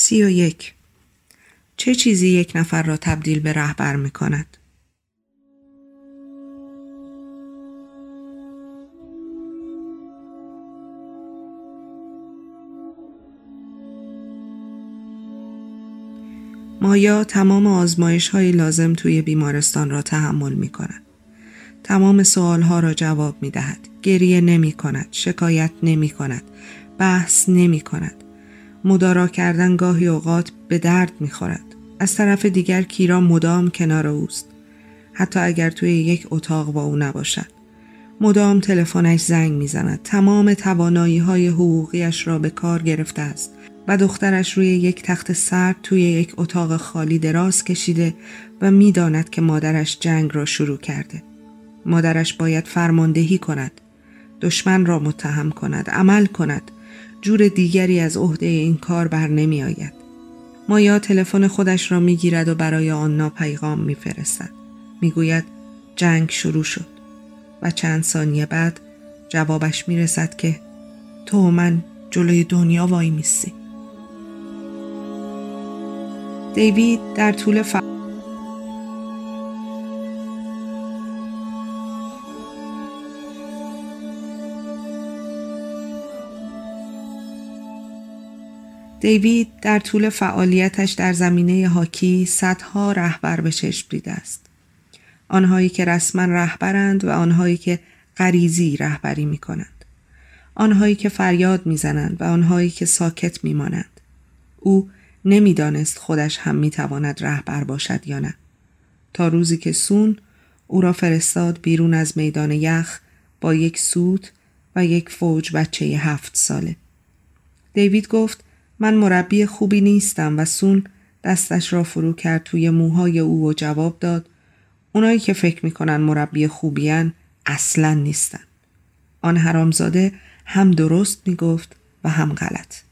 سی و یک چه چیزی یک نفر را تبدیل به رهبر می کند؟ مایا تمام آزمایش های لازم توی بیمارستان را تحمل می کند. تمام سوال ها را جواب می دهد. گریه نمی کند. شکایت نمی کند. بحث نمی کند. مدارا کردن گاهی اوقات به درد می خورد. از طرف دیگر کیرا مدام کنار اوست. حتی اگر توی یک اتاق با او نباشد. مدام تلفنش زنگ می‌زند. تمام توانایی های حقوقیش را به کار گرفته است و دخترش روی یک تخت سرد توی یک اتاق خالی دراز کشیده و می‌داند که مادرش جنگ را شروع کرده. مادرش باید فرماندهی کند. دشمن را متهم کند. عمل کند. جور دیگری از عهده این کار بر نمی آید. مایا تلفن خودش را می گیرد و برای آنا پیغام می فرستد. می گوید جنگ شروع شد و چند ثانیه بعد جوابش می رسد که تو و من جلوی دنیا وای میسی. دیوید در طول ف... دیوید در طول فعالیتش در زمینه هاکی صدها رهبر به چشم دیده است. آنهایی که رسما رهبرند و آنهایی که غریزی رهبری می کنند. آنهایی که فریاد می‌زنند و آنهایی که ساکت میمانند. او نمی‌دانست خودش هم می‌تواند رهبر باشد یا نه. تا روزی که سون او را فرستاد بیرون از میدان یخ با یک سوت و یک فوج بچه هفت ساله. دیوید گفت من مربی خوبی نیستم و سون دستش را فرو کرد توی موهای او و جواب داد اونایی که فکر می‌کنن مربی خوبیان اصلا نیستن. آن حرامزاده هم درست می‌گفت و هم غلط.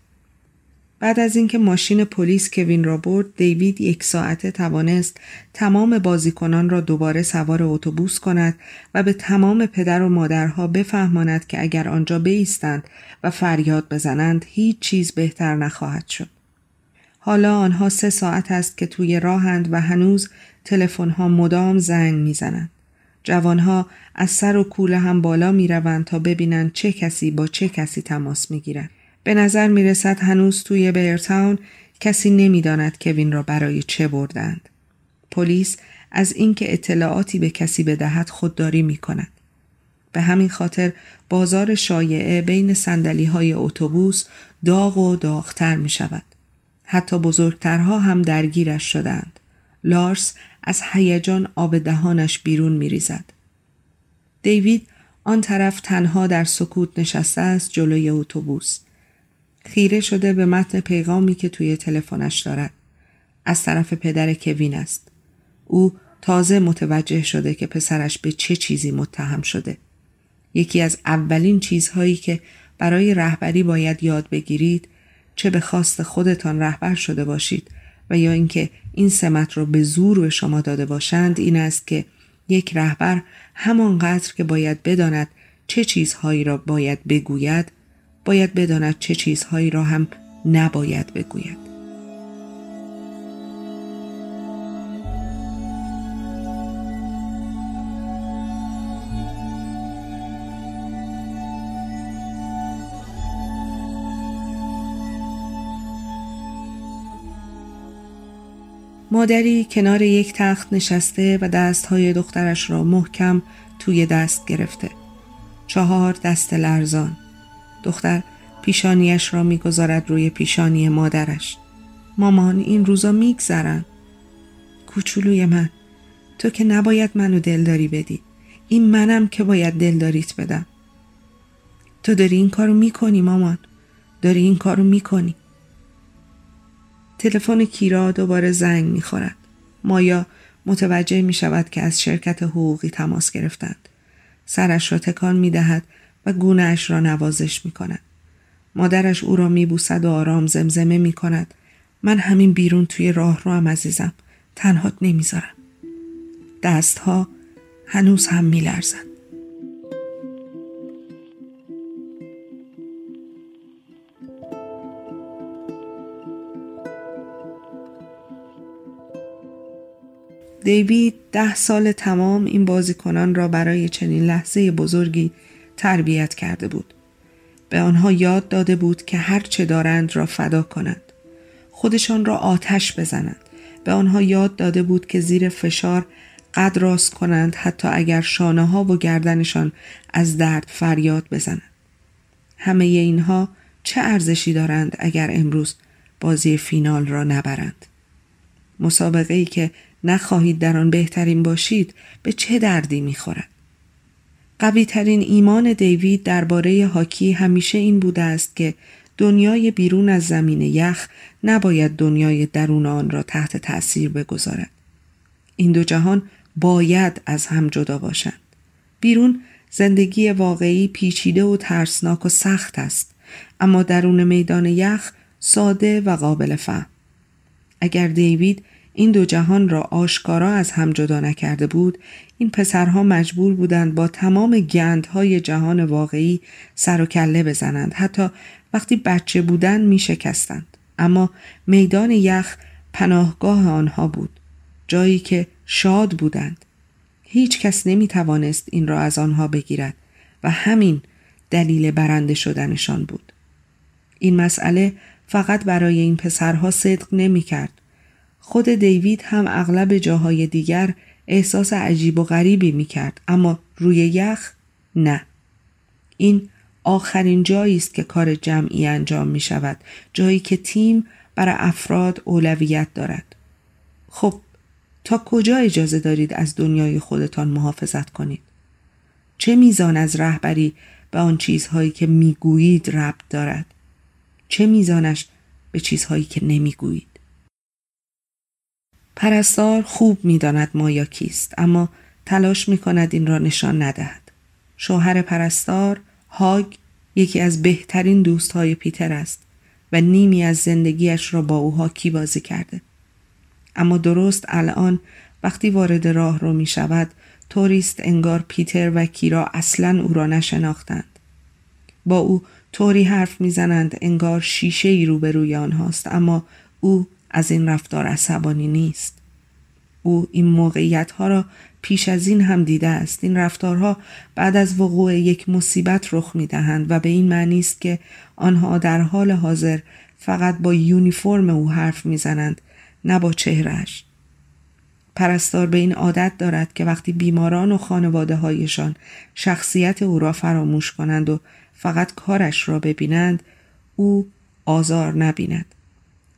بعد از اینکه ماشین پلیس کوین را برد دیوید یک ساعته توانست تمام بازیکنان را دوباره سوار اتوبوس کند و به تمام پدر و مادرها بفهماند که اگر آنجا بایستند و فریاد بزنند هیچ چیز بهتر نخواهد شد حالا آنها سه ساعت است که توی راهند و هنوز تلفن‌ها مدام زنگ می‌زنند جوانها از سر و کوله هم بالا می روند تا ببینند چه کسی با چه کسی تماس می. به نظر می رسد هنوز توی بیرتاون کسی نمی‌داند کوین را برای چه بردند. پلیس از اینکه اطلاعاتی به کسی بدهد خودداری می کند. به همین خاطر بازار شایعه بین سندلی های اتوبوس داغ و داغتر می شود. حتی بزرگترها هم درگیرش شدند. لارس از هیجان آب دهانش بیرون می ریزد. دیوید آن طرف تنها در سکوت نشسته است جلوی اتوبوس. خیره شده به متن پیغامی که توی تلفنش دارد. از طرف پدر کوین است. او تازه متوجه شده که پسرش به چه چیزی متهم شده. یکی از اولین چیزهایی که برای رهبری باید یاد بگیرید چه به خواست خودتان رهبر شده باشید و یا اینکه این سمت را به زور به شما داده باشند این است که یک رهبر همانقدر که باید بداند چه چیزهایی را باید بگوید باید بداند چه چیزهایی را هم نباید بگوید مادری کنار یک تخت نشسته و دستهای دخترش را محکم توی دست گرفته. چهار دست لرزان. دختر پیشانیش را می‌گذارد روی پیشانی مادرش. مامان این روزا میگذرن. کوچولوی من تو که نباید منو دلداری بدی. این منم که باید دلداریت بدم. تو داری این کارو می‌کنی مامان. داری این کارو می‌کنی. تلفن کیرا دوباره زنگ می‌خورد. مایا متوجه می شود که از شرکت حقوقی تماس گرفتند. سرش را تکان می دهد و گونه اش را نوازش می کند. مادرش او را می بوسد و آرام زمزمه می کند. من همین بیرون توی راه رو هم عزیزم. تنهات نمی‌ذارم. دستها هنوز هم می لرزن. دیوید ده سال تمام این بازیکنان را برای چنین لحظه بزرگی تربیت کرده بود. به آنها یاد داده بود که هر چه دارند را فدا کنند. خودشان را آتش بزنند. به آنها یاد داده بود که زیر فشار قد راست کنند حتی اگر شانه ها و گردنشان از درد فریاد بزنند. همه اینها چه ارزشی دارند اگر امروز بازی فینال را نبرند؟ مسابقه ای که نخواهید در آن بهترین باشید به چه دردی می‌خورد؟ قوی ترین ایمان دیوید درباره هاکی همیشه این بوده است که دنیای بیرون از زمین یخ نباید دنیای درون آن را تحت تأثیر بگذارد. این دو جهان باید از هم جدا باشند. بیرون زندگی واقعی پیچیده و ترسناک و سخت است اما درون میدان یخ ساده و قابل فهم. اگر دیوید این دو جهان را آشکارا از هم جدا نکرده بود این پسرها مجبور بودند با تمام گندهای جهان واقعی سر و کله بزنند. حتی وقتی بچه بودند می شکستند. اما میدان یخ پناهگاه آنها بود جایی که شاد بودند. هیچ کس نمی توانست این را از آنها بگیرد و همین دلیل برنده شدنشان بود. این مسئله فقط برای این پسرها صدق نمی کرد. خود دیوید هم اغلب جاهای دیگر احساس عجیب و غریبی می کرد اما روی یخ نه. این آخرین جایی است که کار جمعی انجام می شود جایی که تیم برای افراد اولویت دارد. خب تا کجا اجازه دارید از دنیای خودتان محافظت کنید؟ چه میزان از رهبری به آن چیزهایی که می‌گویید ربط دارد؟ چه میزانش به چیزهایی که نمی‌گویید؟ پرستار خوب می‌داند مایا کیست اما تلاش می کند این را نشان ندهد. شوهر پرستار هاگ یکی از بهترین دوستهای پیتر است و نیمی از زندگیش را با او هاکی بازی کرده. اما درست الان وقتی وارد راه رو می شود توریست انگار پیتر و کیرا اصلا او را نشناختند. با او طوری حرف می‌زنند انگار شیشه ای روبروی آنهاست اما او از این رفتار عصبانی نیست. او این موقعیت ها را پیش از این هم دیده است. این رفتارها بعد از وقوع یک مصیبت رخ می دهند و به این معنی است که آنها در حال حاضر فقط با یونیفرم او حرف می‌زنند نه با چهرهش. پرستار به این عادت دارد که وقتی بیماران و خانواده هایشان شخصیت او را فراموش کنند و فقط کارش را ببینند او آزار نبیند.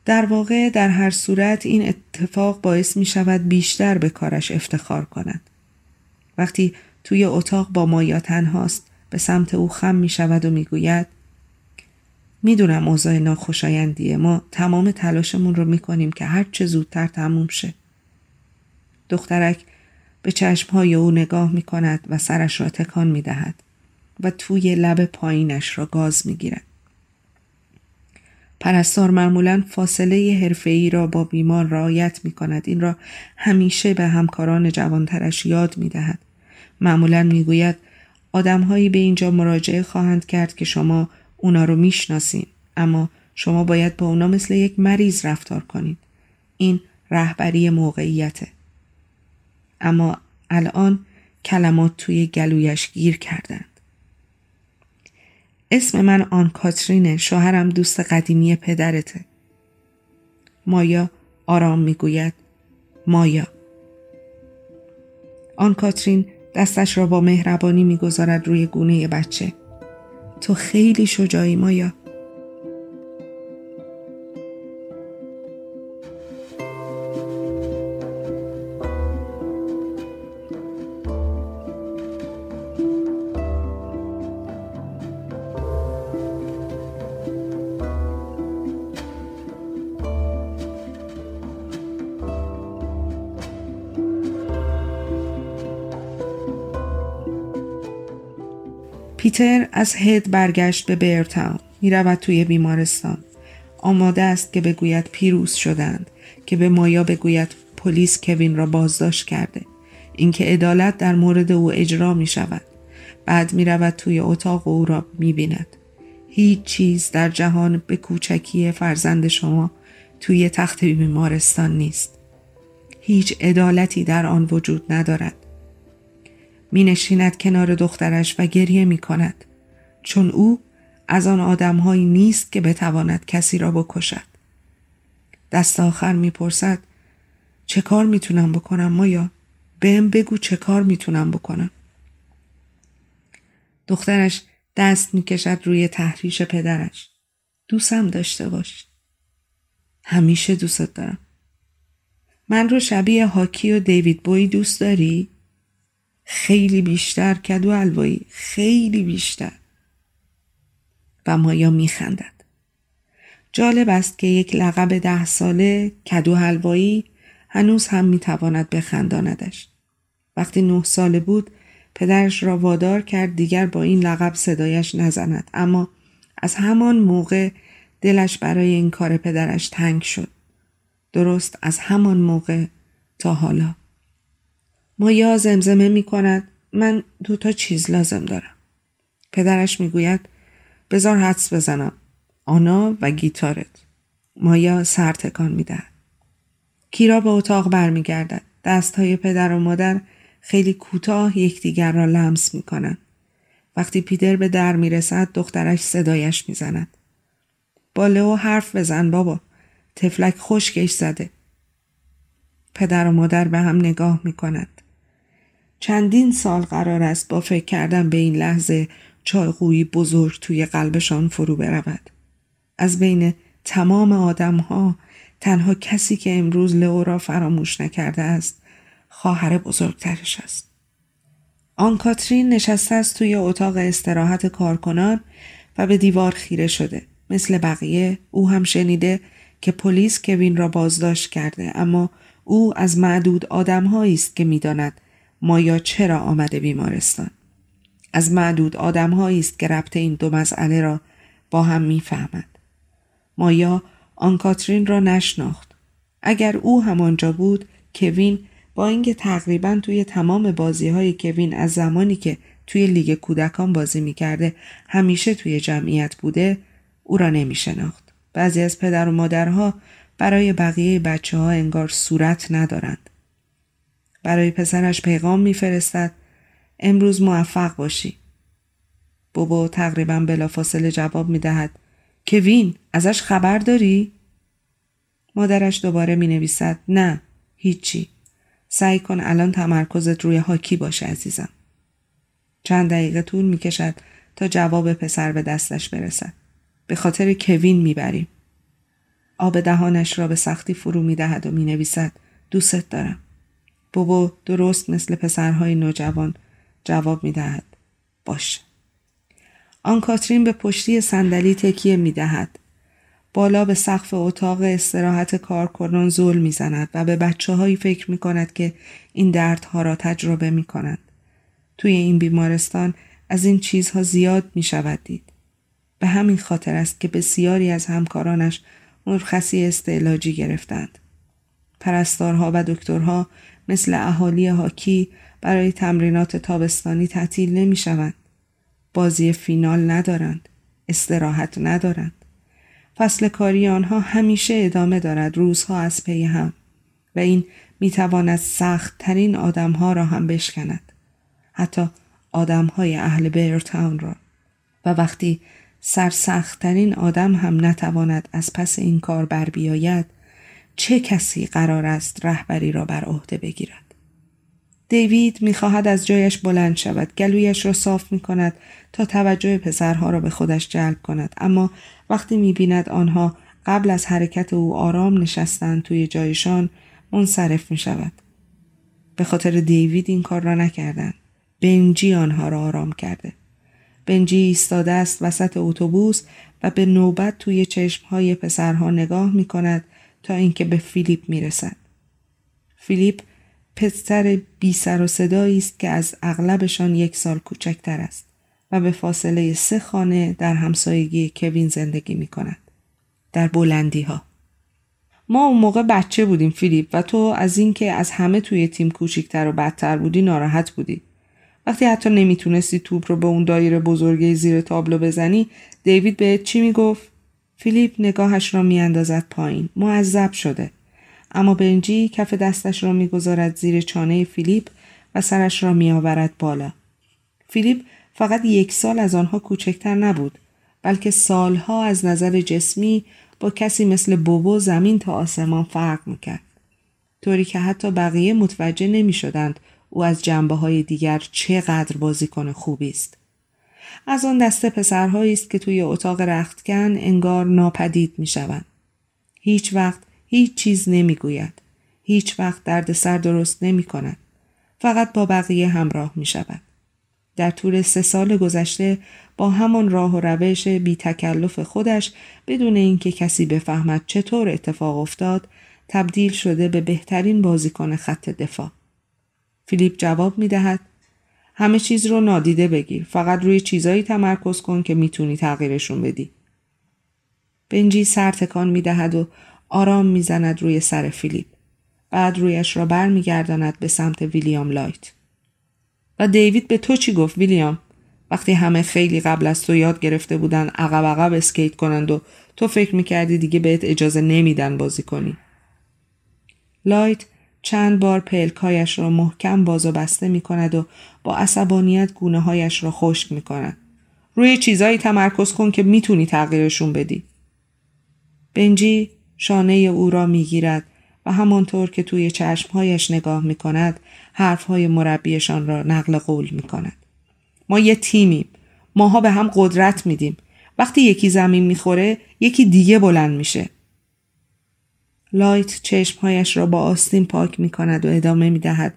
در واقع در هر صورت این اتفاق باعث می شود بیشتر به کارش افتخار کند. وقتی توی اتاق با مایا تنهاست به سمت او خم می شود و می گوید می‌دونم اوضاع ناخوشایندیه ما تمام تلاشمون رو می‌کنیم که هر چه زودتر تموم شه. دخترک به چشمهای او نگاه می کند و سرش را تکان می دهد و توی لب پایینش را گاز می گیرد. پرستار معمولا فاصله حرفه‌ای را با بیمار رعایت می کند. این را همیشه به همکاران جوانترش یاد می دهد. معمولا می گوید آدمهایی به اینجا مراجعه خواهند کرد که شما اونا رو می‌شناسین اما شما باید با اونا مثل یک مریض رفتار کنید. این رهبری موقعیته. اما الان کلمات توی گلویش گیر کردند. اسم من آن کاترینه شوهرم دوست قدیمی پدرته. مایا آرام می‌گوید مایا. آن کاترین دستش را با مهربانی می‌گذارد روی گونه بچه. تو خیلی شجاعی مایا. پیتر از هد برگشت به بیرتاون می رود توی بیمارستان. آماده است که بگوید پیروز شدند که به مایا بگوید پلیس کوین را بازداشت کرده. اینکه عدالت در مورد او اجرا می شود بعد می رود توی اتاق او را می بیند هیچ چیز در جهان به کوچکی فرزند شما توی تخت بیمارستان نیست. هیچ عدالتی در آن وجود ندارد. می نشیند کنار دخترش و گریه می کند چون او از آن آدمهایی نیست که بتواند کسی را بکشد. دست آخر می‌پرسد چه کار می‌تونم بکنم مایا؟ بهم بگو چه کار می‌تونم بکنم. دخترش دست می‌کشد روی تحریش پدرش. دوستم داشته باش. همیشه دوستت دارم. من رو شبیه هاکی و دیوید بوی دوست داری؟ خیلی بیشتر کدو الوایی خیلی بیشتر. و مایا میخندد. جالب است که یک لقب ده ساله کدو حلوایی هنوز هم می‌تواند بخنداندش. وقتی نه ساله بود پدرش را وادار کرد دیگر با این لقب صدایش نزند. اما از همان موقع دلش برای این کار پدرش تنگ شد. درست از همان موقع تا حالا. مایا زمزمه می کند من دوتا چیز لازم دارم. پدرش می‌گوید بزار حدس بزنم آنا و گیتارت. مایا سر تکان می‌دهد. کیرا به اتاق برمیگردد. دستهای پدر و مادر خیلی کوتاه یکدیگر را لمس می‌کنند. وقتی پیتر به در می‌رسد دخترش صدایش می‌زند. با لئو حرف بزن بابا. تفلک خشکش زده. پدر و مادر به هم نگاه می‌کنند. چندین سال قرار است با فکر کردن به این لحظه چایقویی بزرگ توی قلبشان فرو برود. از بین تمام آدم ها تنها کسی که امروز لئو را فراموش نکرده است خواهر بزرگترش است. آن کاترین نشسته است توی اتاق استراحت کارکنان و به دیوار خیره شده. مثل بقیه او هم شنیده که پلیس کوین را بازداشت کرده اما او از معدود آدمهایی است که می‌داند مایا چرا آمده بیمارستان از معدود آدمهایی است که ربط این دو مسئله را با هم می‌فهمد مایا آن کاترین را نشناخت اگر او همانجا بود کوین با اینکه تقریبا توی تمام بازی های کوین از زمانی که توی لیگ کودکان بازی می‌کرده همیشه توی جمعیت بوده او را نمی شناخت. بعضی از پدر و مادرها برای بقیه بچه ها انگار صورت ندارند. برای پسرش پیغام میفرستد. امروز موفق باشی. بابا تقریبا بلافاصله جواب می دهد کوین ازش خبر داری؟ مادرش دوباره می نویسد نه هیچی. سعی کن الان تمرکزت روی هاکی باشه عزیزم. چند دقیقه طول می کشد تا جواب پسر به دستش برسد. به خاطر کوین می‌بریم. آب دهانش را به سختی فرو می دهد و می نویسد دوستت دارم. بابا درست مثل پسرهای نوجوان جواب می دهد باش آن کاترین به پشتی صندلی تکیه می دهد. بالا به سقف اتاق استراحت کارکنان زل می زند و به بچه هایی فکر می کند که این دردها را تجربه می کند. توی این بیمارستان از این چیزها زیاد می شود دید. به همین خاطر است که بسیاری از همکارانش مرخصی استعلاجی گرفتند. پرستارها و دکترها مثل اهالی هاکی برای تمرینات تابستانی تعطیل نمی شوند. بازی فینال ندارند. استراحت ندارند. فصل کاری آنها همیشه ادامه دارد روزها از پی هم و این می‌تواند سخت ترین آدم ها را هم بشکند. حتی آدم های اهل بیرتاون را. و وقتی سرسختترین آدم هم نتواند از پس این کار بر بیاید چه کسی قرار است رهبری را بر عهده بگیرد دیوید می‌خواهد از جایش بلند شود گلویش را صاف می کند تا توجه پسرها را به خودش جلب کند اما وقتی می بیند آنها قبل از حرکت او آرام نشستند توی جایشان منصرف می شود. به خاطر دیوید این کار را نکردند. بنجی آنها را آرام کرده. بنجی ایستاده است وسط اتوبوس و به نوبت توی چشمهای پسرها نگاه می کند تا اینکه به فیلیپ می رسد. فیلیپ پسر بی سر و صدایی است که از اغلبشان یک سال کوچکتر است و به فاصله سه خانه در همسایگی کوین زندگی می کند. در بلندی ها. ما اون موقع بچه بودیم فیلیپ و تو از اینکه از همه توی تیم کوچیکتر و بدتر بودی ناراحت بودی. وقتی حتی نمی‌تونستی توپ رو به اون دایره بزرگه زیر تابلو بزنی دیوید بهت چی می‌گفت فیلیپ نگاهش را میاندازد پایین. معذب شده. اما بنجی کف دستش را می‌گذارد زیر چانه فیلیپ و سرش را میآورد بالا. فیلیپ فقط یک سال از آنها کوچکتر نبود بلکه سالها از نظر جسمی با کسی مثل بوبو زمین تا آسمان فرق می‌کرد. طوری که حتی بقیه متوجه نمی شدند او از جنبه های دیگر چقدر بازیکن خوبی است. از آن دسته پسرهایی است که توی اتاق رختکن انگار ناپدید می شوند. هیچ وقت هیچ چیز نمی گوید. هیچ وقت درد سر درست نمی کند. فقط با بقیه همراه می شود. در طول سه سال گذشته با همان راه و روش بی تکلف خودش بدون اینکه کسی بفهمد چطور اتفاق افتاد تبدیل شده به بهترین بازیکن خط دفاع. فیلیپ جواب می دهد همه چیز رو نادیده بگیر فقط روی چیزایی تمرکز کن که می‌تونی تغییرشون بدی. بنجی سر تکان می دهد و آرام می‌زند روی سر فیلیپ. بعد رویش را بر می گرداند به سمت ویلیام لایت. و دیوید به تو چی گفت ویلیام؟ وقتی همه خیلی قبل از تو یاد گرفته بودن عقب عقب اسکیت کنند و تو فکر می‌کردی دیگه بهت اجازه نمیدن بازی کنی. لایت چند بار پلکهایش را محکم باز و بسته می کند و با عصبانیت گونه هایش را خشک می کند. روی چیزایی تمرکز کن که می‌تونی تغییرشون بدی. بنجی شانه او را می‌گیرد و همانطور که توی چشمهایش نگاه می کند حرفهای مربیشان را نقل قول می کند. ما یه تیمیم. ماها به هم قدرت میدیم. وقتی یکی زمین می‌خوره یکی دیگه بلند میشه. لایت چشمهایش را با آستین پاک می کند و ادامه می دهد.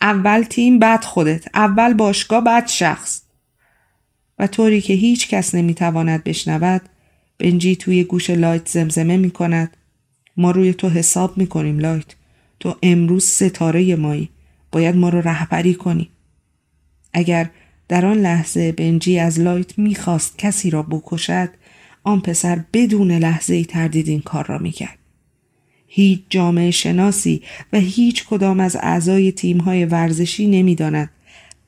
اول تیم بعد خودت. اول باشگاه بعد شخص. و طوری که هیچ کس نمی تواند بشنود بنجی توی گوش لایت زمزمه می کند. ما روی تو حساب می کنیم لایت. تو امروز ستاره مایی. باید ما رو رهبری کنی. اگر در آن لحظه بنجی از لایت می‌خواست کسی را بکشد آن پسر بدون لحظه ای تردید این کار را می‌کرد. هیچ جامعه شناسی و هیچ کدام از اعضای تیمهای ورزشی نمی‌داند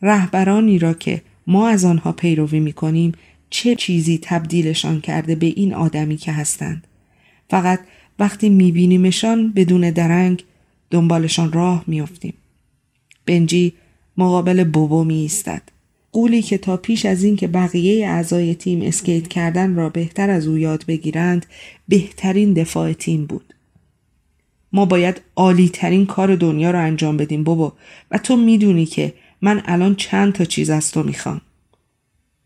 رهبرانی را که ما از آنها پیروی می کنیم چه چیزی تبدیلشان کرده به این آدمی که هستند. فقط وقتی میبینیمشان بدون درنگ دنبالشان راه میافتیم. بنجی مقابل بوبو می ایستد. قولی که تا پیش از اینکه بقیه اعضای تیم اسکیت کردن را بهتر از او یاد بگیرند بهترین دفاع تیم بود. ما باید عالی ترین کار دنیا رو انجام بدیم بابا و تو می‌دونی که من الان چند تا چیز از تو می‌خوام.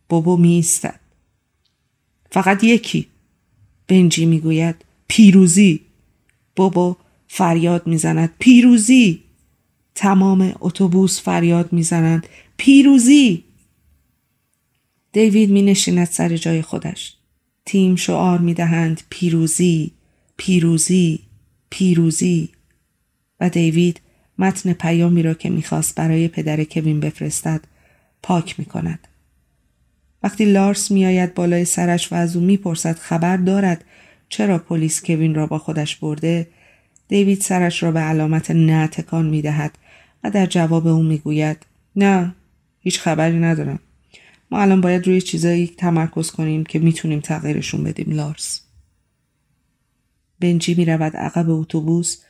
بابا میستد. فقط یکی. بنجی می‌گوید پیروزی. بابا فریاد می‌زند پیروزی. تمام اتوبوس فریاد می‌زنند پیروزی. دیوید می نشیند سر جای خودش. تیم شعار می دهند پیروزی، پیروزی، پیروزی. و دیوید متن پیامی را که می‌خواست برای پدر کوین بفرستد پاک می کند. وقتی لارس میآید بالای سرش و از او می‌پرسد خبر دارد چرا پلیس کوین را با خودش برده دیوید سرش را به علامت نه تکان می دهد و در جواب او می‌گوید نه هیچ خبری ندارم. ما الان باید روی چیزایی تمرکز کنیم که می‌تونیم تغییرشون بدیم لارس. بنجی می رود عقب اتوبوس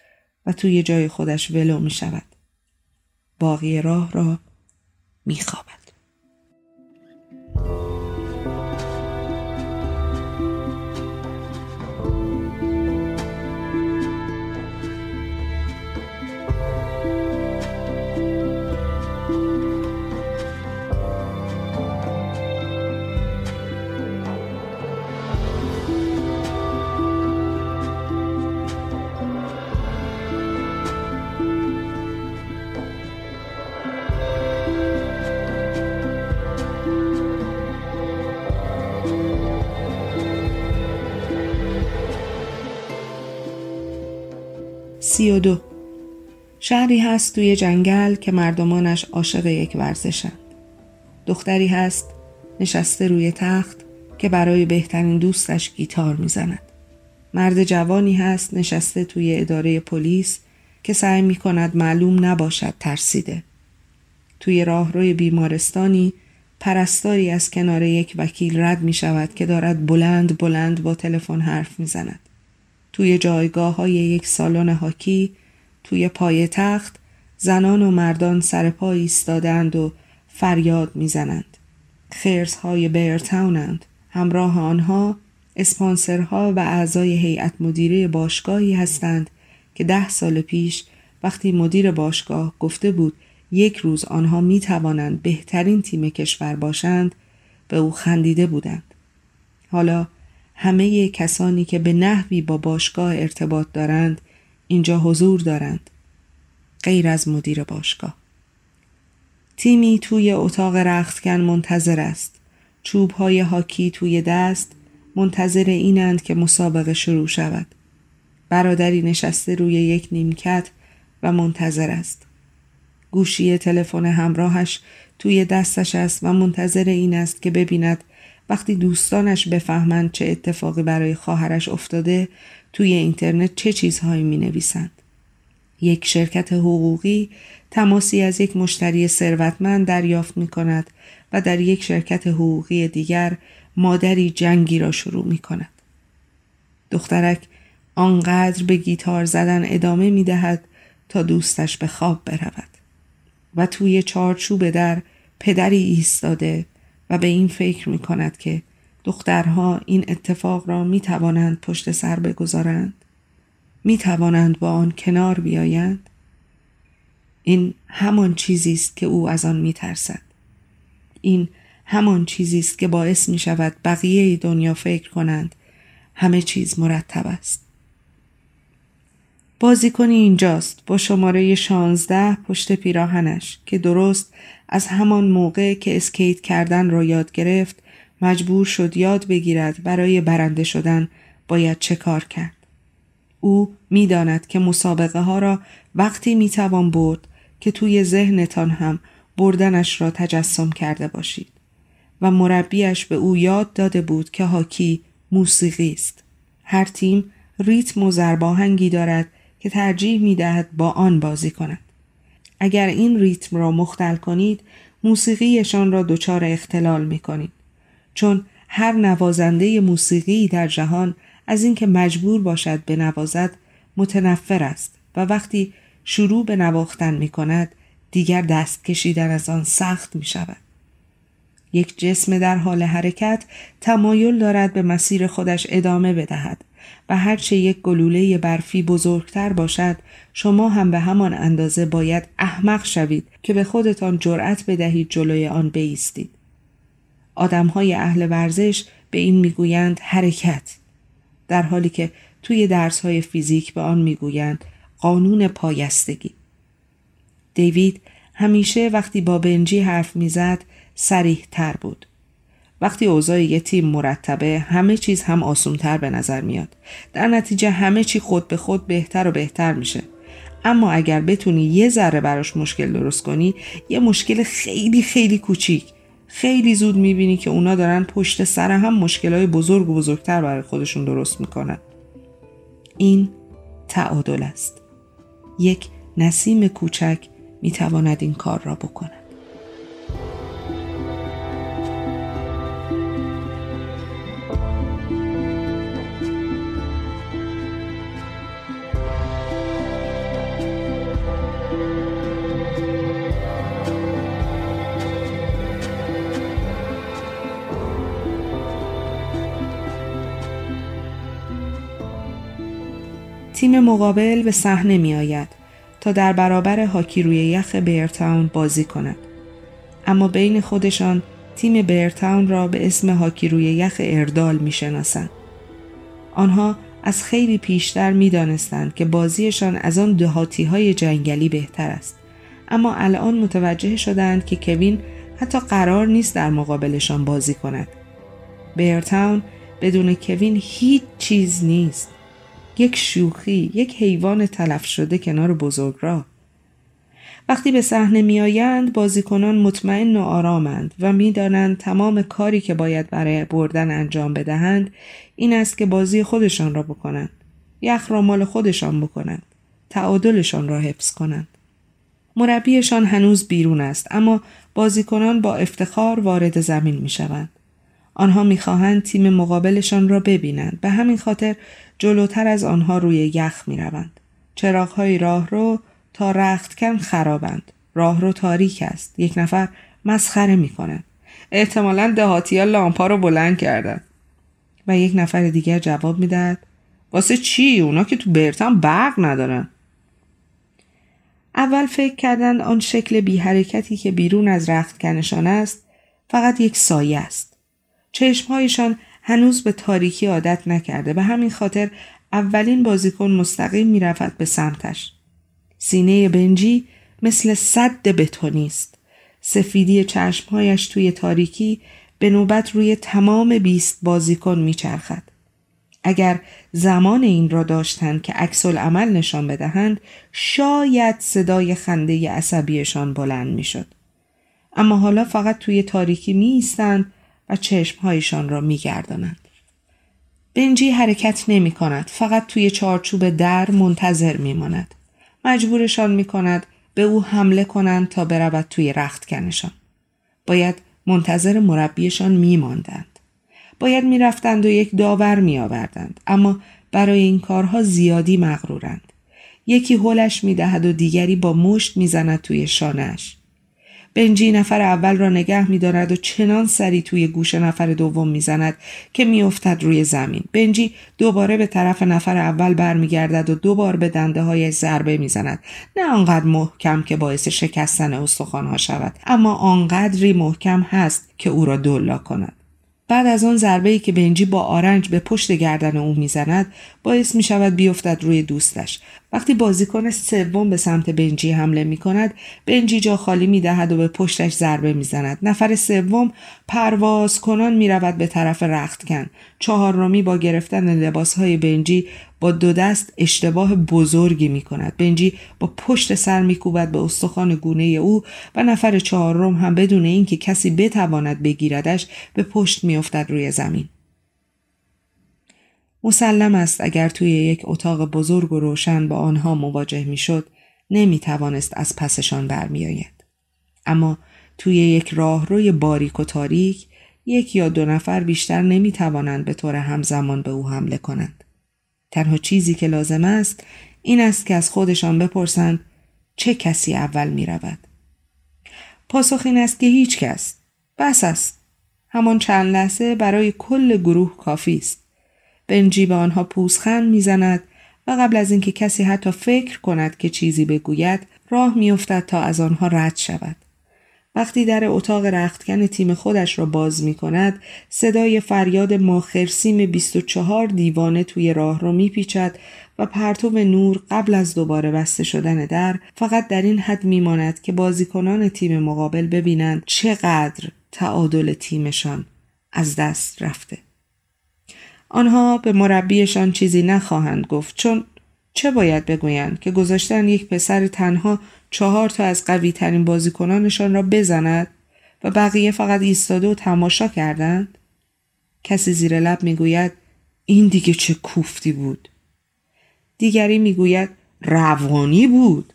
و توی جای خودش ولو می شود. باقی راه را می خوابد. سی و دو شهری هست توی جنگل که مردمانش عاشق یک ورزشند. دختری هست نشسته روی تخت که برای بهترین دوستش گیتار می‌زند. مرد جوانی هست نشسته توی اداره پلیس که سعی می کند معلوم نباشد ترسیده. توی راهروی بیمارستانی پرستاری از کنار یک وکیل رد می شود که دارد بلند بلند با تلفن حرف می زند. توی جایگاه های یک سالن هاکی توی پای تخت زنان و مردان سر پا ایستادند و فریاد می‌زنند خرس های بیرتاونند همراه آنها اسپانسرها و اعضای هیئت مدیره باشگاهی هستند که ده سال پیش وقتی مدیر باشگاه گفته بود یک روز آنها می توانند بهترین تیم کشور باشند به او خندیده بودند. حالا همه کسانی که به نحوی با باشگاه ارتباط دارند اینجا حضور دارند. غیر از مدیر باشگاه. تیمی توی اتاق رختکن منتظر است. چوب های هاکی توی دست منتظر اینند که مسابقه شروع شود. برادری نشسته روی یک نیمکت و منتظر است. گوشی تلفن همراهش توی دستش است و منتظر این است که ببیند وقتی دوستانش بفهمند چه اتفاقی برای خواهرش افتاده توی اینترنت چه چیزهایی می نویسند. یک شرکت حقوقی تماسی از یک مشتری ثروتمند دریافت می کند و در یک شرکت حقوقی دیگر مادری جنگی را شروع می کند. دخترک آنقدر به گیتار زدن ادامه می دهد تا دوستش به خواب برود و توی چارچوب در پدری ایستاده و به این فکر می کند که دخترها این اتفاق را می توانند پشت سر بگذارند؟ می توانند با آن کنار بیایند؟ این همان چیزی است که او از آن می ترسد این همان چیزی است که باعث می شود بقیه دنیا فکر کنند همه چیز مرتب است. بازیکنی اینجاست با شماره 16 پشت پیراهنش که درست از همان موقع که اسکیت کردن را یاد گرفت مجبور شد یاد بگیرد برای برنده شدن باید چه کار کرد. او می‌داند که مسابقه ها را وقتی می‌توان برد که توی ذهنتان هم بردنش را تجسم کرده باشید و مربیش به او یاد داده بود که هاکی موسیقی است. هر تیم ریتم و زرباهنگی دارد که ترجیح می دهد با آن بازی کند. اگر این ریتم را مختل کنید موسیقیشان را دچار اختلال می کنید. چون هر نوازنده موسیقی در جهان از اینکه مجبور باشد بنوازد متنفر است و وقتی شروع به نواختن می کند دیگر دست کشیدن از آن سخت می شود. یک جسم در حال حرکت تمایل دارد به مسیر خودش ادامه بدهد و هرچه یک گلوله برفی بزرگتر باشد شما هم به همان اندازه باید احمق شوید که به خودتان جرأت بدهید جلوی آن بیستید. های اهل ورزش به این می‌گویند حرکت در حالی که توی درس های فیزیک به آن می‌گویند قانون پایستگی. دیوید همیشه وقتی با بنجی حرف می‌زد سریح تر بود. وقتی اوضاع یه تیم مرتبه همه چیز هم آسونتر به نظر میاد. در نتیجه همه چی خود به خود بهتر و بهتر میشه. اما اگر بتونی یه ذره براش مشکل درست کنی یه مشکل خیلی خیلی کوچیک. خیلی زود می‌بینی که اونا دارن پشت سر هم مشکلهای بزرگ و بزرگتر برای خودشون درست می‌کنن. این تعادل است. یک نسیم کوچک می‌تواند این کار را بکند. تیم مقابل به صحنه می آید تا در برابر هاکی روی یخ بیرتاون بازی کند. اما بین خودشان تیم بیرتاون را به اسم هاکی روی یخ اردال می شناسند. آنها از خیلی پیشتر می دانستند که بازیشان از آن دهاتی های جنگلی بهتر است. اما الان متوجه شدند که کوین حتی قرار نیست در مقابلشان بازی کند. بیرتاون بدون کوین هیچ چیز نیست. یک شوخی یک حیوان تلف شده کنار بزرگ را. وقتی به صحنه میآیند بازیکنان مطمئن و آرامند و می‌دانند تمام کاری که باید برای بردن انجام بدهند این است که بازی خودشان را بکنند. یخ را مال خودشان بکنند. تعادلشان را حفظ کنند. مربیشان هنوز بیرون است اما بازیکنان با افتخار وارد زمین می شوند. آنها می‌خواهند تیم مقابلشان را ببینند به همین خاطر جلوتر از آنها روی یخ می‌روند. چراغهای راهرو تا رختکن خرابند. راهرو تاریک است. یک نفر مسخره می‌کنند احتمالا دهاتی ها لامپا رو بلند کردن. و یک نفر دیگر جواب می‌دهد واسه چی؟ اونا که تو برتن برق ندارن. اول فکر کردن آن شکل بی حرکتی که بیرون از رختکنشان است فقط یک سایه است. چشمهایشان هنوز به تاریکی عادت نکرده به همین خاطر اولین بازیکن مستقیم می‌رفت به سمتش. سینه بنجی مثل صد بتونی است. سفیدی چشمهایش توی تاریکی به نوبت روی تمام بیست بازیکن میچرخد. اگر زمان این را داشتند که عکس عمل نشان بدهند شاید صدای خنده عصبیشان بلند می‌شد. اما حالا فقط توی تاریکی می ایستند چشمهایشان را می گردانند. بنجی حرکت نمی کند. فقط توی چارچوب در منتظر می ماند. مجبورشان می کند به او حمله کنند تا برود توی رختکنشان. باید منتظر مربیشان می ماندند. باید می رفتند و یک داور می آوردند. اما برای این کارها زیادی مغرورند. یکی هلش می دهد و دیگری با مشت می زند توی شانش. بنجی نفر اول را نگه می دارد و چنان سری توی گوش نفر دوم می‌زند که میافتد روی زمین. بنجی دوباره به طرف نفر اول برمیگردد و دوبار به دنده های ضربه می‌زند. نه آنقدر محکم که باعث شکستن استخوانها شود اما آنقدری محکم هست که او را دلا کند. بعد از آن ضربه ای که بنجی با آرنج به پشت گردن او می‌زند باعث می شود بیفتد روی دوستش. وقتی بازیکن سوم به سمت بنجی حمله می کند بنجی جا خالی می دهد و به پشتش ضربه می زند نفر سوم پرواز کنان می رود به طرف رختکن. چهارمی با گرفتن لباس های بنجی با دو دست اشتباه بزرگی می کند. بنجی با پشت سر می کوبد به استخوان گونه او و نفر چهارم هم بدون اینکه کسی بتواند بگیردش به پشت می افتد روی زمین. مسلم است اگر توی یک اتاق بزرگ و روشن با آنها مواجه می شد نمی توانست از پسشان برمیآید. اما توی یک راهروی باریک و تاریک یک یا دو نفر بیشتر نمی توانند به طور همزمان به او حمله کنند. تنها چیزی که لازم است این است که از خودشان بپرسند چه کسی اول می رود. پاسخ این است که هیچ کس. بس است. همان چند لحظه برای کل گروه کافی است. بنجی به آنها پوزخند می‌زند و قبل از اینکه کسی حتی فکر کند که چیزی بگوید راه میافتد تا از آنها رد شود وقتی در اتاق رختکن تیم خودش را باز می کند صدای فریاد ماخرسیم 24 دیوانه توی راه را میپیچد و پرتو نور قبل از دوباره بسته شدن در فقط در این حد میماند که بازیکنان تیم مقابل ببینند چقدر تعادل تیمشان از دست رفته. آنها به مربیشان چیزی نخواهند گفت چون چه باید بگویند که گذاشتن یک پسر تنها چهار تا از قوی ترین بازیکنانشان را بزند و بقیه فقط ایستاده و تماشا کردند؟ کسی زیر لب می‌گوید این دیگه چه کوفتی بود. دیگری می‌گوید روانی بود.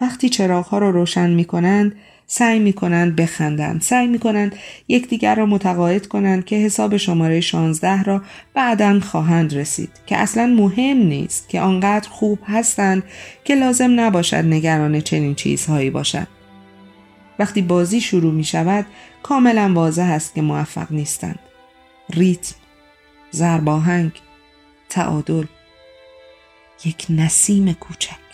وقتی چراغها را روشن می کنند سعی می کنند بخندند. سعی می کنند یکدیگر را متقاعد کنند که حساب شماره 16 را بعدا خواهند رسید که اصلا مهم نیست که آنقدر خوب هستند که لازم نباشد نگران چنین چیزهایی باشد وقتی بازی شروع می شود کاملا واضح است که موفق نیستند. ریتم زرباهنگ تعادل یک نسیم کوچک.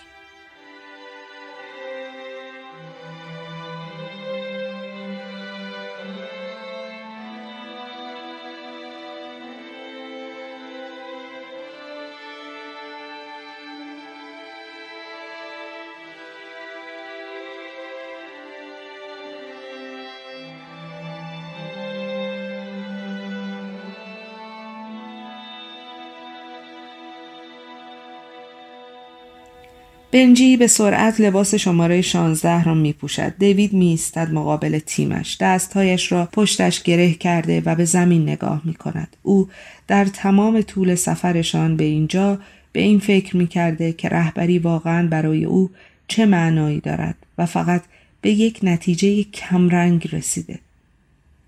بنجی به سرعت لباس شماره 16 را می پوشد. دیوید می ایستد مقابل تیمش. دستهایش را پشتش گره کرده و به زمین نگاه می کند. او در تمام طول سفرشان به اینجا به این فکر می کرده که رهبری واقعا برای او چه معنایی دارد و فقط به یک نتیجه کمرنگ رسیده.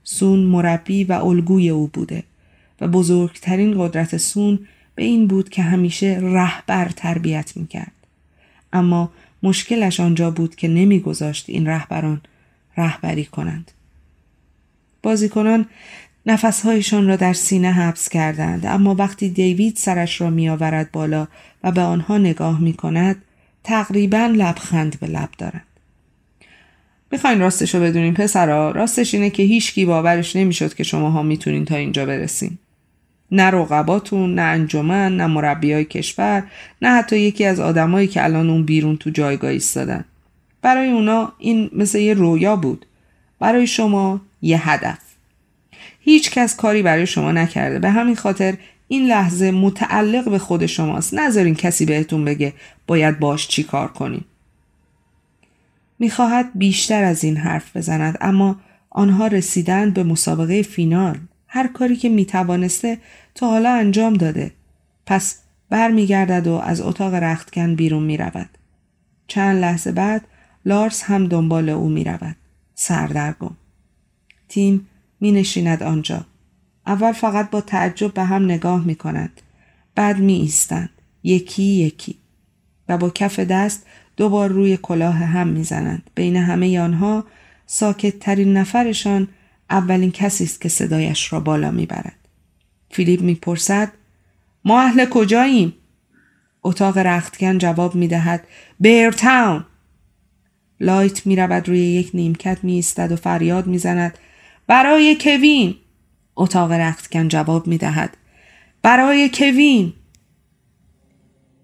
سون مربی و الگوی او بوده و بزرگترین قدرت سون به این بود که همیشه رهبر تربیت می‌کرد. اما مشکلش آنجا بود که نمیگذاشت این رهبران رهبری کنند. بازیکنان نفسهایشان را در سینه حبس کردند اما وقتی دیوید سرش را میآورد بالا و به آنها نگاه می کند تقریبا لبخند به لب دارند. می‌خواین راستش رو بدونیم پسرا راستش اینه که هیچکی باورش نمی‌شد که شماها می‌تونین تا اینجا برسین. نه رقباتون نه انجمن نه مربی های کشور نه حتی یکی از آدمایی که الان اون بیرون تو جایگاه ایستادن. برای اونا این مثل یه رویا بود. برای شما یه هدف. هیچ کس کاری برای شما نکرده. به همین خاطر این لحظه متعلق به خود شماست. نذارین کسی بهتون بگه باید باش چی کار کنیم می‌خواهد بیشتر از این حرف بزند اما آنها رسیدند به مسابقه فینال. هر کاری که می‌توانسته تا حالا انجام داده. پس برمیگردد و از اتاق رختکن بیرون می‌رود. چند لحظه بعد لارس هم دنبال او می‌رود. سردرگم. تیم می نشیند آنجا. اول فقط با تعجب به هم نگاه می کند بعد می ایستند یکی یکی. و با کف دست دوبار روی کلاه هم می‌زنند. بین همه آنها ساکت ترین نفرشان اولین کسی است که صدایش را بالا می‌برد. فیلیپ می‌پرسد ما اهل کجاییم؟ اتاق رختکن جواب می‌دهد بیرتاون لایت می‌رود روی یک نیمکت میایستد و فریاد می‌زند برای کوین. اتاق رختکن جواب می‌دهد برای کوین.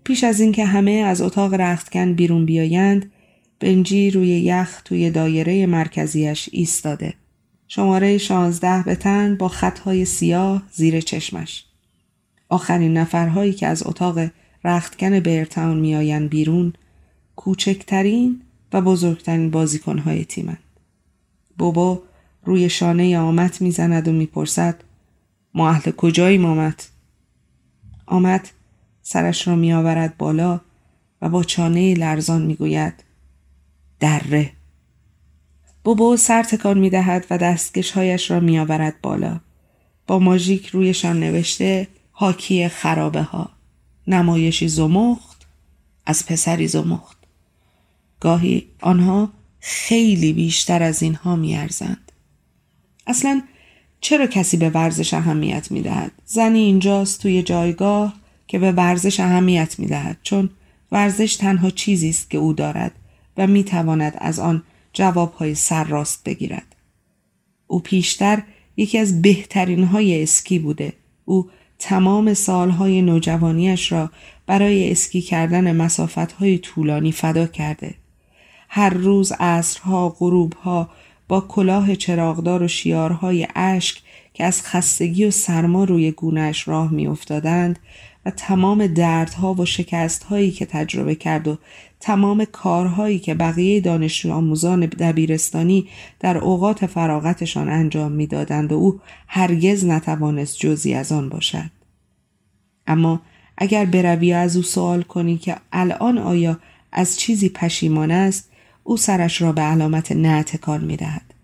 پیش از اینکه همه از اتاق رختکن بیرون بیایند بنجی روی یخ توی دایره مرکزیش ایستاده. شماره شانزده به تن با خطهای سیاه زیر چشمش. آخرین نفرهایی که از اتاق رختکن بیرتاون میآیند بیرون کوچکترین و بزرگترین بازیکنهای تیمند. بابا روی شانه آمد می‌زند و می‌پرسد ما اهل کجایی آمد؟ آمد سرش را میآورد بالا و با چانه لرزان می‌گوید دره بوبو سر تکان می دهد و دستکشهایش را می آورد بالا. با ماژیک رویشان نوشته حاکی خرابه ها. نمایشی زمخت از پسری زمخت. گاهی آنها خیلی بیشتر از اینها میارزند. اصلا چرا کسی به ورزش اهمیت می دهد؟ زنی اینجاست توی جایگاه که به ورزش اهمیت می دهد چون ورزش تنها چیزی است که او دارد و می تواند از آن جوابهای سر راست بگیرد. او پیشتر یکی از بهترین های اسکی بوده. او تمام سالهای نوجوانیش را برای اسکی کردن مسافتهای طولانی فدا کرده. هر روز عصرها غروبها با کلاه چراغدار و شیارهای اشک که از خستگی و سرما روی گونهش راه میافتادند و تمام دردها و شکستهایی که تجربه کرد و تمام کارهایی که بقیه دانشجو آموزان دبیرستانی در اوقات فراغتشان انجام می‌دادند و او هرگز نتوانست جزی از آن باشد اما اگر بروی از او سوال کنی که الان آیا از چیزی پشیمان است او سرش را به علامت نه تکان می دهد.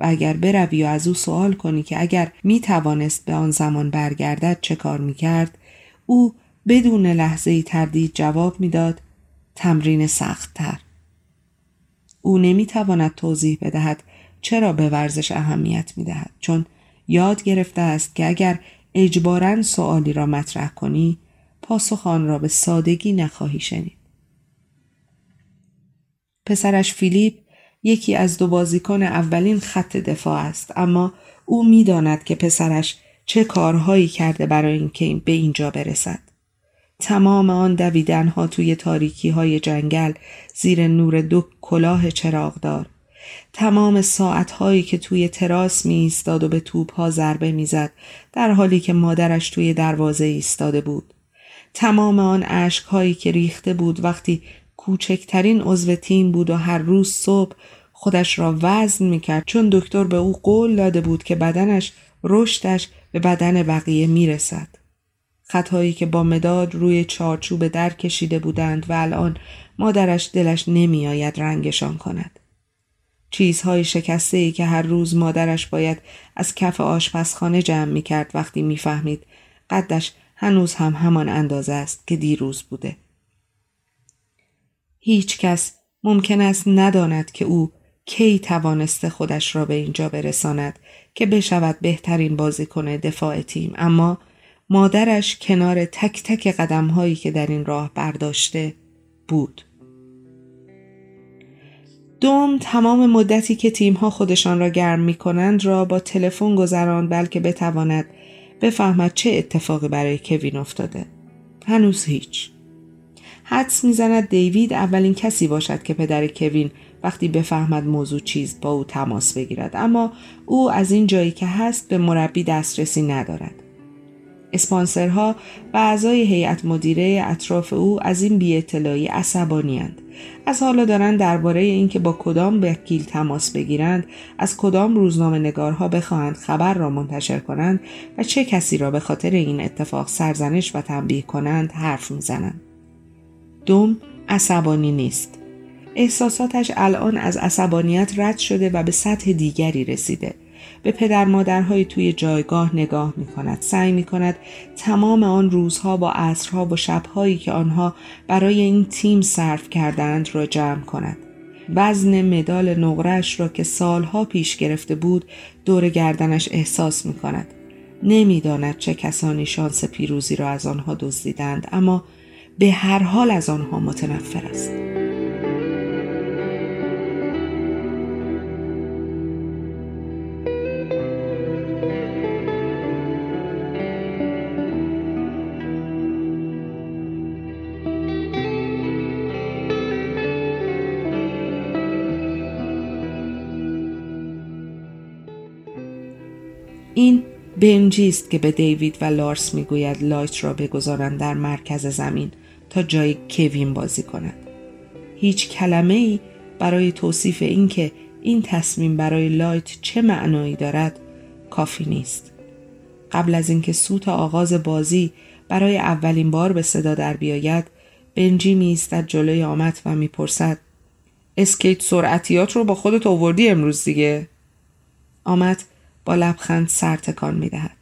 و اگر بروی از او سوال کنی که اگر می توانست به آن زمان برگردد چه کار می کرد او بدون لحظه تردید جواب می‌داد تمرین سختتر. او نمی‌تواند توضیح بدهد چرا به ورزش اهمیت می دهد چون یاد گرفته است که اگر اجبارا سوالی را مطرح کنی پاسخ آن را به سادگی نخواهی شنید. پسرش فیلیپ یکی از دو بازیکن اولین خط دفاع است اما او می‌داند که پسرش چه کارهایی کرده برای اینکه به اینجا برسد. تمام آن دویدنها توی تاریکی های جنگل زیر نور دو کلاه چراغدار تمام ساعتهایی که توی تراس می ایستاد و به توپ ها ضربه می‌زد در حالی که مادرش توی دروازه ایستاده بود. تمام آن هایی که ریخته بود وقتی کوچکترین عضو تیم بود و هر روز صبح خودش را وزن می‌کرد چون دکتر به او قول داده بود که بدنش رشدش به بدن بقیه می‌رسد. خطهایی که با مداد روی چارچوب در کشیده بودند و الان مادرش دلش نمیآید رنگشان کند چیزهای شکسته ای که هر روز مادرش باید از کف آشپزخانه جمع می کرد وقتی می‌فهمید قدش هنوز هم همان اندازه است که دیروز بوده. هیچ کس ممکن است نداند که او کی توانسته خودش را به اینجا برساند که بشود بهترین بازیکن دفاع تیم اما مادرش کنار تک تک قدم هایی که در این راه برداشته بود. دوم تمام مدتی که تیمها خودشان را گرم می کنند را با تلفن گذراند بلکه بتواند بفهمد چه اتفاقی برای کوین افتاده. هنوز هیچ. حدس می‌زند دیوید اولین کسی باشد که پدر کوین وقتی بفهمد موضوع چیز با او تماس بگیرد اما او از این جایی که هست به مربی دسترسی ندارد. اسپانسرها و اعضای هیئت مدیره اطراف او از این بی اطلاعی عصبانیاند. از حالا دارند درباره اینکه با کدام وکیل تماس بگیرند از کدام روزنامه نگارها بخواهند خبر را منتشر کنند و چه کسی را به خاطر این اتفاق سرزنش و تنبیه کنند حرف می‌زنند. دوم عصبانی نیست. احساساتش الان از عصبانیت رد شده و به سطح دیگری رسیده. به پدر مادرهای توی جایگاه نگاه می کند. سعی می کند تمام آن روزها با عصرها و شبهایی که آنها برای این تیم صرف کردند را جمع کند. وزن مدال نقرش را که سالها پیش گرفته بود دور گردنش احساس می کند. نمی‌داند چه کسانی شانس پیروزی را از آنها دزدیدند اما به هر حال از آنها متنفر است. این بنجی است که به دیوید و لارس می‌گوید لایت را بگذارند در مرکز زمین تا جای کوین بازی کند. هیچ کلمه ای برای توصیف اینکه این تصمیم برای لایت چه معنایی دارد کافی نیست. قبل از اینکه سوت آغاز بازی برای اولین بار به صدا در بیاید بنجی می‌ایستد جلوی آمات و می‌پرسد اسکیت سرعتی‌ات رو با خودت آوردی امروز دیگه؟ آمد با لبخند سر تکان می دهد.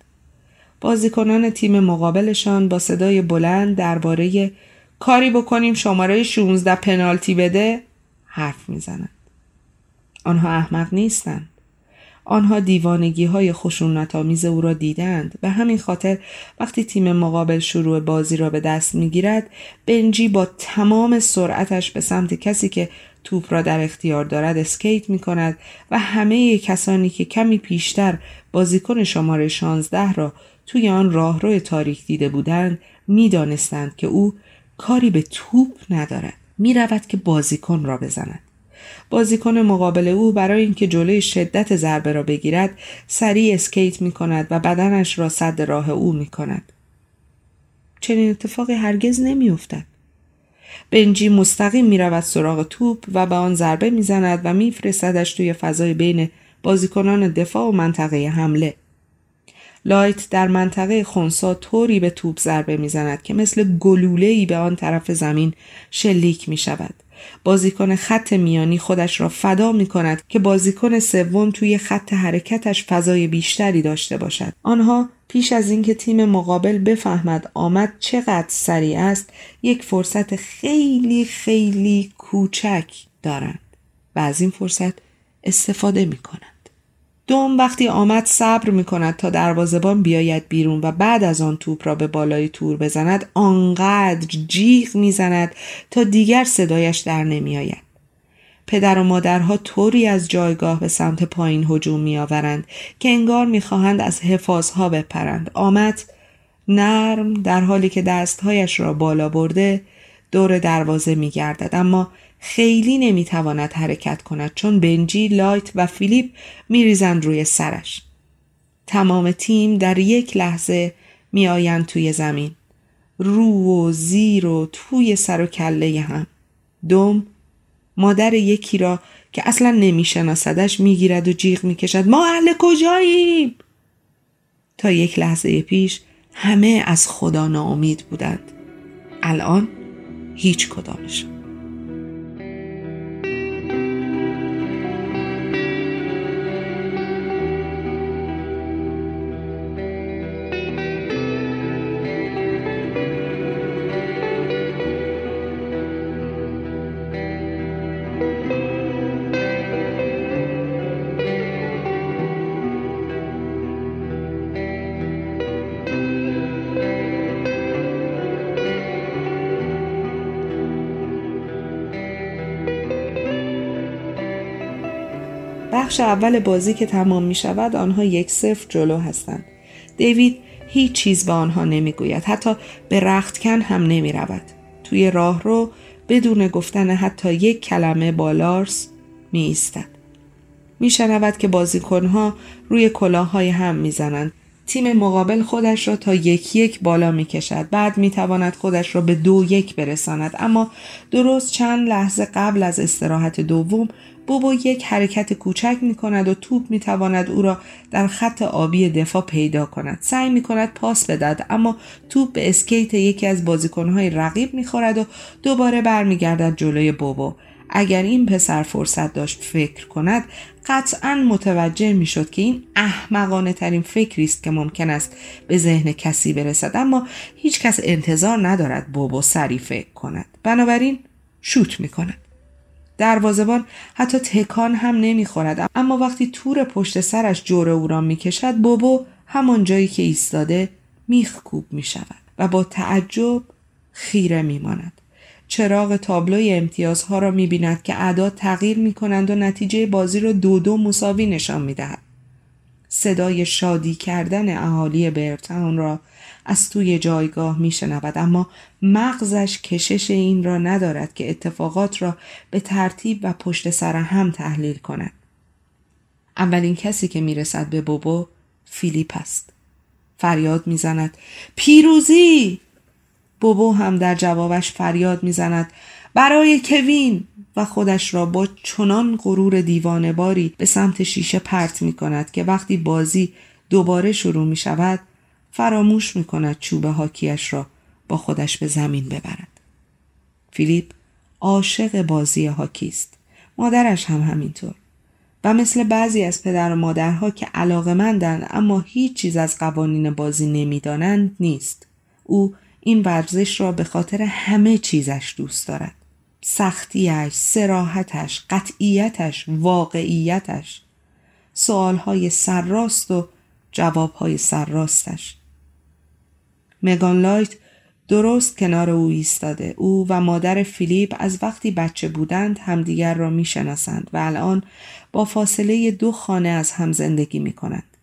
بازیکنان تیم مقابلشان با صدای بلند درباره کاری بکنیم شماره 16 پنالتی بده حرف می‌زنند. آنها احمق نیستند. آنها دیوانگی های خشونت آمیز او را دیدند و همین خاطر وقتی تیم مقابل شروع بازی را به دست می‌گیرد بنجی با تمام سرعتش به سمت کسی که توپ را در اختیار دارد اسکیت می کند و همه کسانی که کمی پیشتر بازیکن شماره 16 را توی آن راهرو تاریک دیده بودند می‌دانستند که او کاری به توپ ندارد می رود که بازیکن را بزند بازیکن مقابل او برای اینکه جلوی شدت ضربه را بگیرد سریع اسکیت می کند و بدنش را سد راه او می کند. چنین اتفاقی هرگز نمی افتد. بنجی مستقیم می رود سراغ توپ و به آن ضربه می زند و میفرستدش توی فضای بین بازیکنان دفاع و منطقه حمله. لایت در منطقه خونسا طوری به توپ ضربه می‌زند که مثل گلوله‌ای به آن طرف زمین شلیک می شود. بازیکن خط میانی خودش را فدا می کند که بازیکن سوم توی خط حرکتش فضای بیشتری داشته باشد. آنها پیش از اینکه تیم مقابل بفهمد آمد چقدر سریع است یک فرصت خیلی خیلی کوچک دارند و از این فرصت استفاده می کنند. دوم وقتی آمد صبر می کند تا دروازبان بیاید بیرون و بعد از آن توپ را به بالای تور بزند آنقدر جیغ می‌زند تا دیگر صدایش در نمیآید پدر و مادرها طوری از جایگاه به سمت پایین هجوم میآورند که انگار می‌خواهند از حفاظها بپرند آمد نرم در حالی که دستهایش را بالا برده دور دروازه میگردد اما خیلی نمی‌تواند حرکت کند چون بنجی، لایت و فیلیپ میریزند روی سرش. تمام تیم در یک لحظه میآیند توی زمین. رو و زیر و توی سر و کله هم. دوم مادر یکی را که اصلا نمیشناسدش می‌گیرد و جیغ می‌کشد. ما اهل کجاییم؟ تا یک لحظه پیش همه از خدا ناامید بودند. الان هیچ کدامشان بخش اول بازی که تمام می شود آنها یک صفر جلو هستند. دیوید هیچ چیز به آنها نمی‌گوید حتی به رختکن هم نمی رود. توی راه رو بدون گفتن حتی یک کلمه با لارس می ایستد. می شنود که بازیکنها روی کلاهای هم می زنند. تیم مقابل خودش را تا یک یک بالا می کشد. بعد می تواند خودش را به دو یک برساند. اما درست چند لحظه قبل از استراحت دوم بوبو یک حرکت کوچک می کند و توپ می تواند او را در خط آبی دفاع پیدا کند. سعی می کند پاس بدهد اما توپ به اسکیت یکی از بازیکنهای رقیب می خورد و دوباره برمیگردد جلوی بوبو. اگر این پسر فرصت داشت فکر کند قطعا متوجه می شد که این احمقانه ترین فکری است که ممکن است به ذهن کسی برسد. اما هیچ کس انتظار ندارد بوبو سری فکر کند. بنابراین شوت می کند دروازبان حتی تکان هم نمی‌خورد. اما وقتی تور پشت سرش جور او را می‌کشد بوبو همان جایی که ایستاده میخ کوب می شود و با تعجب خیره میماند. چراغ تابلوی امتیازها را می بیند که اعداد تغییر می کنند و نتیجه بازی را دو دو مساوی نشان می دهد. صدای شادی کردن اهالی برتاون را از توی جایگاه می شنود اما مغزش کشش این را ندارد که اتفاقات را به ترتیب و پشت سر هم تحلیل کند. اولین کسی که می‌رسد به بوبو فیلیپ است. فریاد می‌زند پیروزی بوبو هم در جوابش فریاد می‌زند برای کوین و خودش را با چنان غرور دیوانه باری به سمت شیشه پرت می کند که وقتی بازی دوباره شروع می شود فراموش می کند چوب هاکیش را با خودش به زمین ببرد. فیلیپ عاشق بازی هاکی است. مادرش هم همینطور. و مثل بعضی از پدر و مادرها که علاقمندند اما هیچ چیز از قوانین بازی نمی‌دانند نیست. او این ورزش را به خاطر همه چیزش دوست دارد. سختیش، سراحتش، قطعیتش، واقعیتش، سوالهای سرراست و جوابهای سرراستش. مگان لایت درست کنار او ایستاده او و مادر فیلیپ از وقتی بچه بودند همدیگر را می‌شناسند و الان با فاصله دو خانه از هم زندگی می کنند.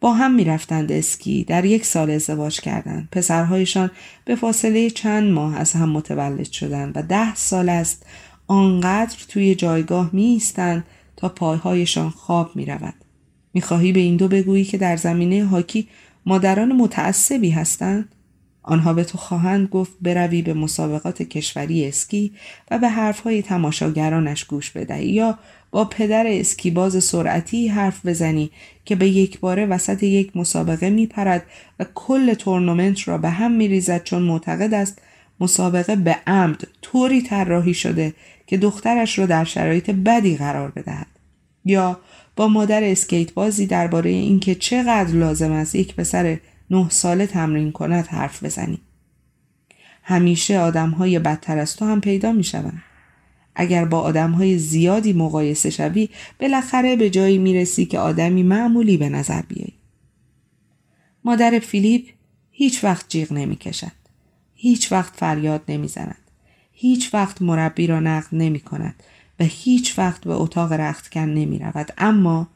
با هم می رفتند اسکی در یک سال ازدواج کردند. پسرهایشان به فاصله چند ماه از هم متولد شدند و ده سال است آنقدر توی جایگاه می ایستند تا پایهایشان خواب می رود. می خواهی به این دو بگویی که در زمینه هاکی مادران متعصبی هستند؟ آنها به تو خواهند گفت بروی به مسابقات کشوری اسکی و به حرفهای تماشاگرانش گوش بدهی یا با پدر اسکیباز سرعتی حرف بزنی که به یک باره وسط یک مسابقه می پرد و کل تورنمنت را به هم می ریزد چون معتقد است مسابقه به عمد طوری طراحی شده که دخترش را در شرایط بدی قرار بدهد یا با مادر اسکیت بازی درباره اینکه چقدر لازم است یک پسر نه ساله تمرین کند حرف بزنی. همیشه آدم های بدتر از تو هم پیدا می شوند. اگر با آدم های زیادی مقایسه شوی بالاخره به جایی می رسی که آدمی معمولی به نظر بیایی. مادر فیلیپ هیچ وقت جیغ نمی کشد. هیچ وقت فریاد نمی زند. هیچ وقت مربی را نقد نمی کند و هیچ وقت به اتاق رختکن نمی رود. اما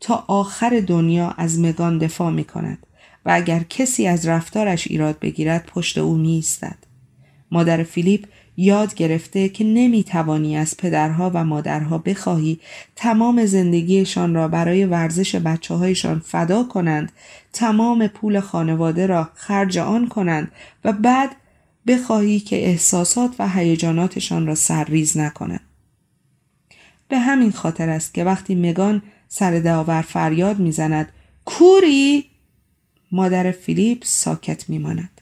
تا آخر دنیا از مگان دفاع می کند و اگر کسی از رفتارش ایراد بگیرد پشت او می ایستد. مادر فیلیپ یاد گرفته که نمی توانی از پدرها و مادرها بخواهی تمام زندگیشان را برای ورزش بچه هایشان فدا کنند تمام پول خانواده را خرج آن کنند و بعد بخواهی که احساسات و هیجاناتشان را سرریز نکنند. به همین خاطر است که وقتی مگان سر داور فریاد می‌زند کوری مادر فیلیپ ساکت میماند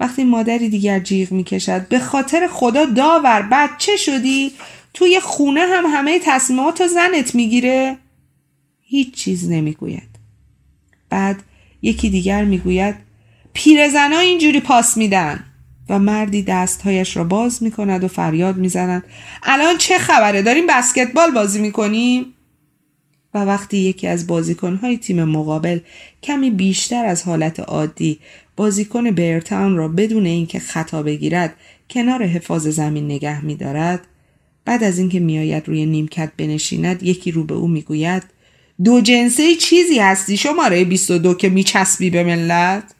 وقتی مادری دیگر جیغ می‌کشد به خاطر خدا داور بچه شدی؟ توی خونه هم همه تصمیمات زنت می‌گیره؟ هیچ چیز نمی‌گوید. بعد یکی دیگر می‌گوید پیرزنا اینجوری پاس میدن. و مردی دستهایش را باز می‌کند و فریاد می‌زند. الان چه خبره؟ داریم بسکتبال بازی می‌کنیم؟ و وقتی یکی از بازیکنهای تیم مقابل کمی بیشتر از حالت عادی بازیکن برتاون را بدون اینکه خطا بگیرد کنار حفاظ زمین نگه می دارد بعد از اینکه میآید روی نیمکت بنشیند یکی رو به او می‌گوید دو جنسه چیزی هستی شماره 22 که میچسبی به ملت؟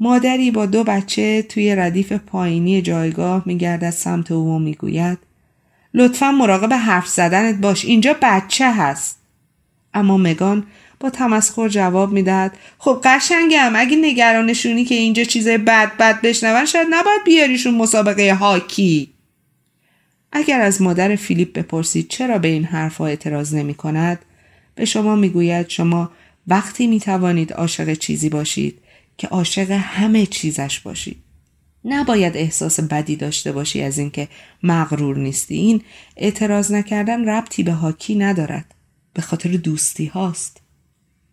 مادری با دو بچه توی ردیف پایینی جایگاه میگردد سمت او و می‌گوید لطفا مراقب حرف زدنت باش. اینجا بچه هست. اما مگان با تمسخر جواب می‌دهد خب قشنگم اگه نگرانشونی که اینجا چیزای بد بد بشنون شاید نباید بیاریشون مسابقه هاکی. اگر از مادر فیلیپ بپرسید چرا به این حرفها اعتراض نمی کند به شما می‌گوید شما وقتی می توانید عاشق چیزی باشید که عاشق همه چیزش باشید. نباید احساس بدی داشته باشی از اینکه مغرور نیستی این اعتراض نکردن ربطی به هاکی ندارد به خاطر دوستی هاست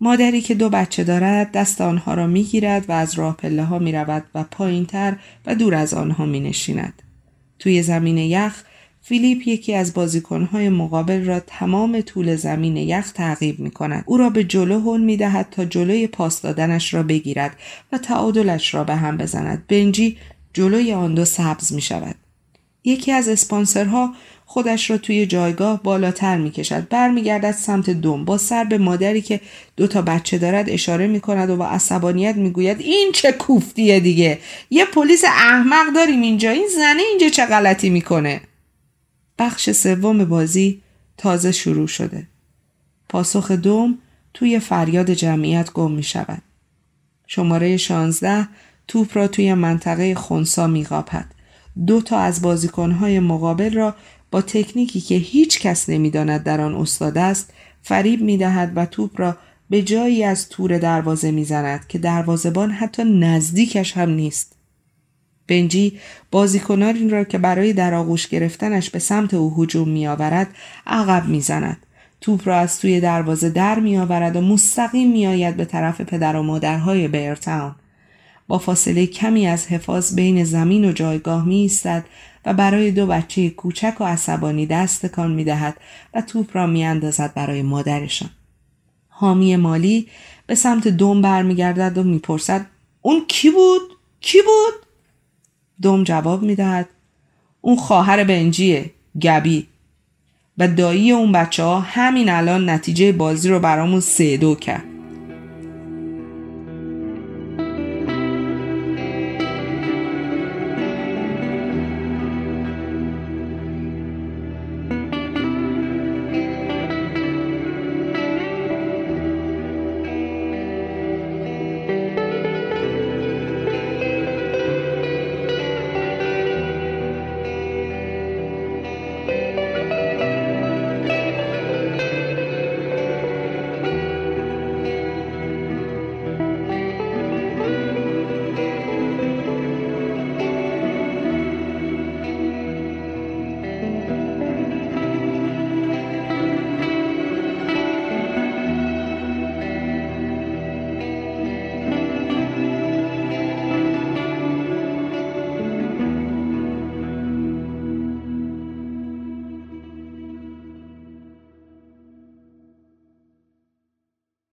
مادری که دو بچه دارد دست آنها را می گیرد و از راه پله ها می رود و پایین تر و دور از آنها می نشیند. توی زمین یخ فیلیپ یکی از بازیکنهای مقابل را تمام طول زمین یخ تعقیب می کند. او را به جلو هل می دهد تا جلوی پاس دادنش را بگیرد و تعادلش را به هم بزند. بنجی جلوی آن دو سبز می شود. یکی از اسپانسرها خودش را توی جایگاه بالاتر می کشد. برمیگردد سمت دوم با سر به مادری که دو تا بچه دارد اشاره می کند و با عصبانیت می گوید این چه کوفتیه دیگه یه پلیس احمق داریم اینجا این زنه اینجا چه غلطی می‌کنه بخش سوم بازی تازه شروع شده پاسخ دوم توی فریاد جمعیت گم می شود. شماره 16 توپ را توی منطقه خونسا می غاپد. دو تا از بازیکنهای مقابل را با تکنیکی که هیچ کس نمی‌داند در آن استاد است فریب می دهد و توپ را به جایی از تور دروازه می‌زند که دروازبان حتی نزدیکش هم نیست. بنجی بازیکنان را که برای در آغوش گرفتنش به سمت او هجوم می آورد عقب می زند. توپ را از توی دروازه در می آورد و مستقیم می آید به طرف پدر و مادرهای بیرتاون. با فاصله کمی از حفاظ بین زمین و جایگاه می ایستد و برای دو بچه کوچک و عصبانی دست کان می دهد و توپ را می اندازد برای مادرشان. حامی مالی به سمت دوم برمیگردد و می‌پرسد اون کی بود؟ کی بود؟ دوم جواب می‌دهد اون خواهر بنجیه گبی و دایی اون بچه ها همین الان نتیجه بازی رو برامون سه دو کرد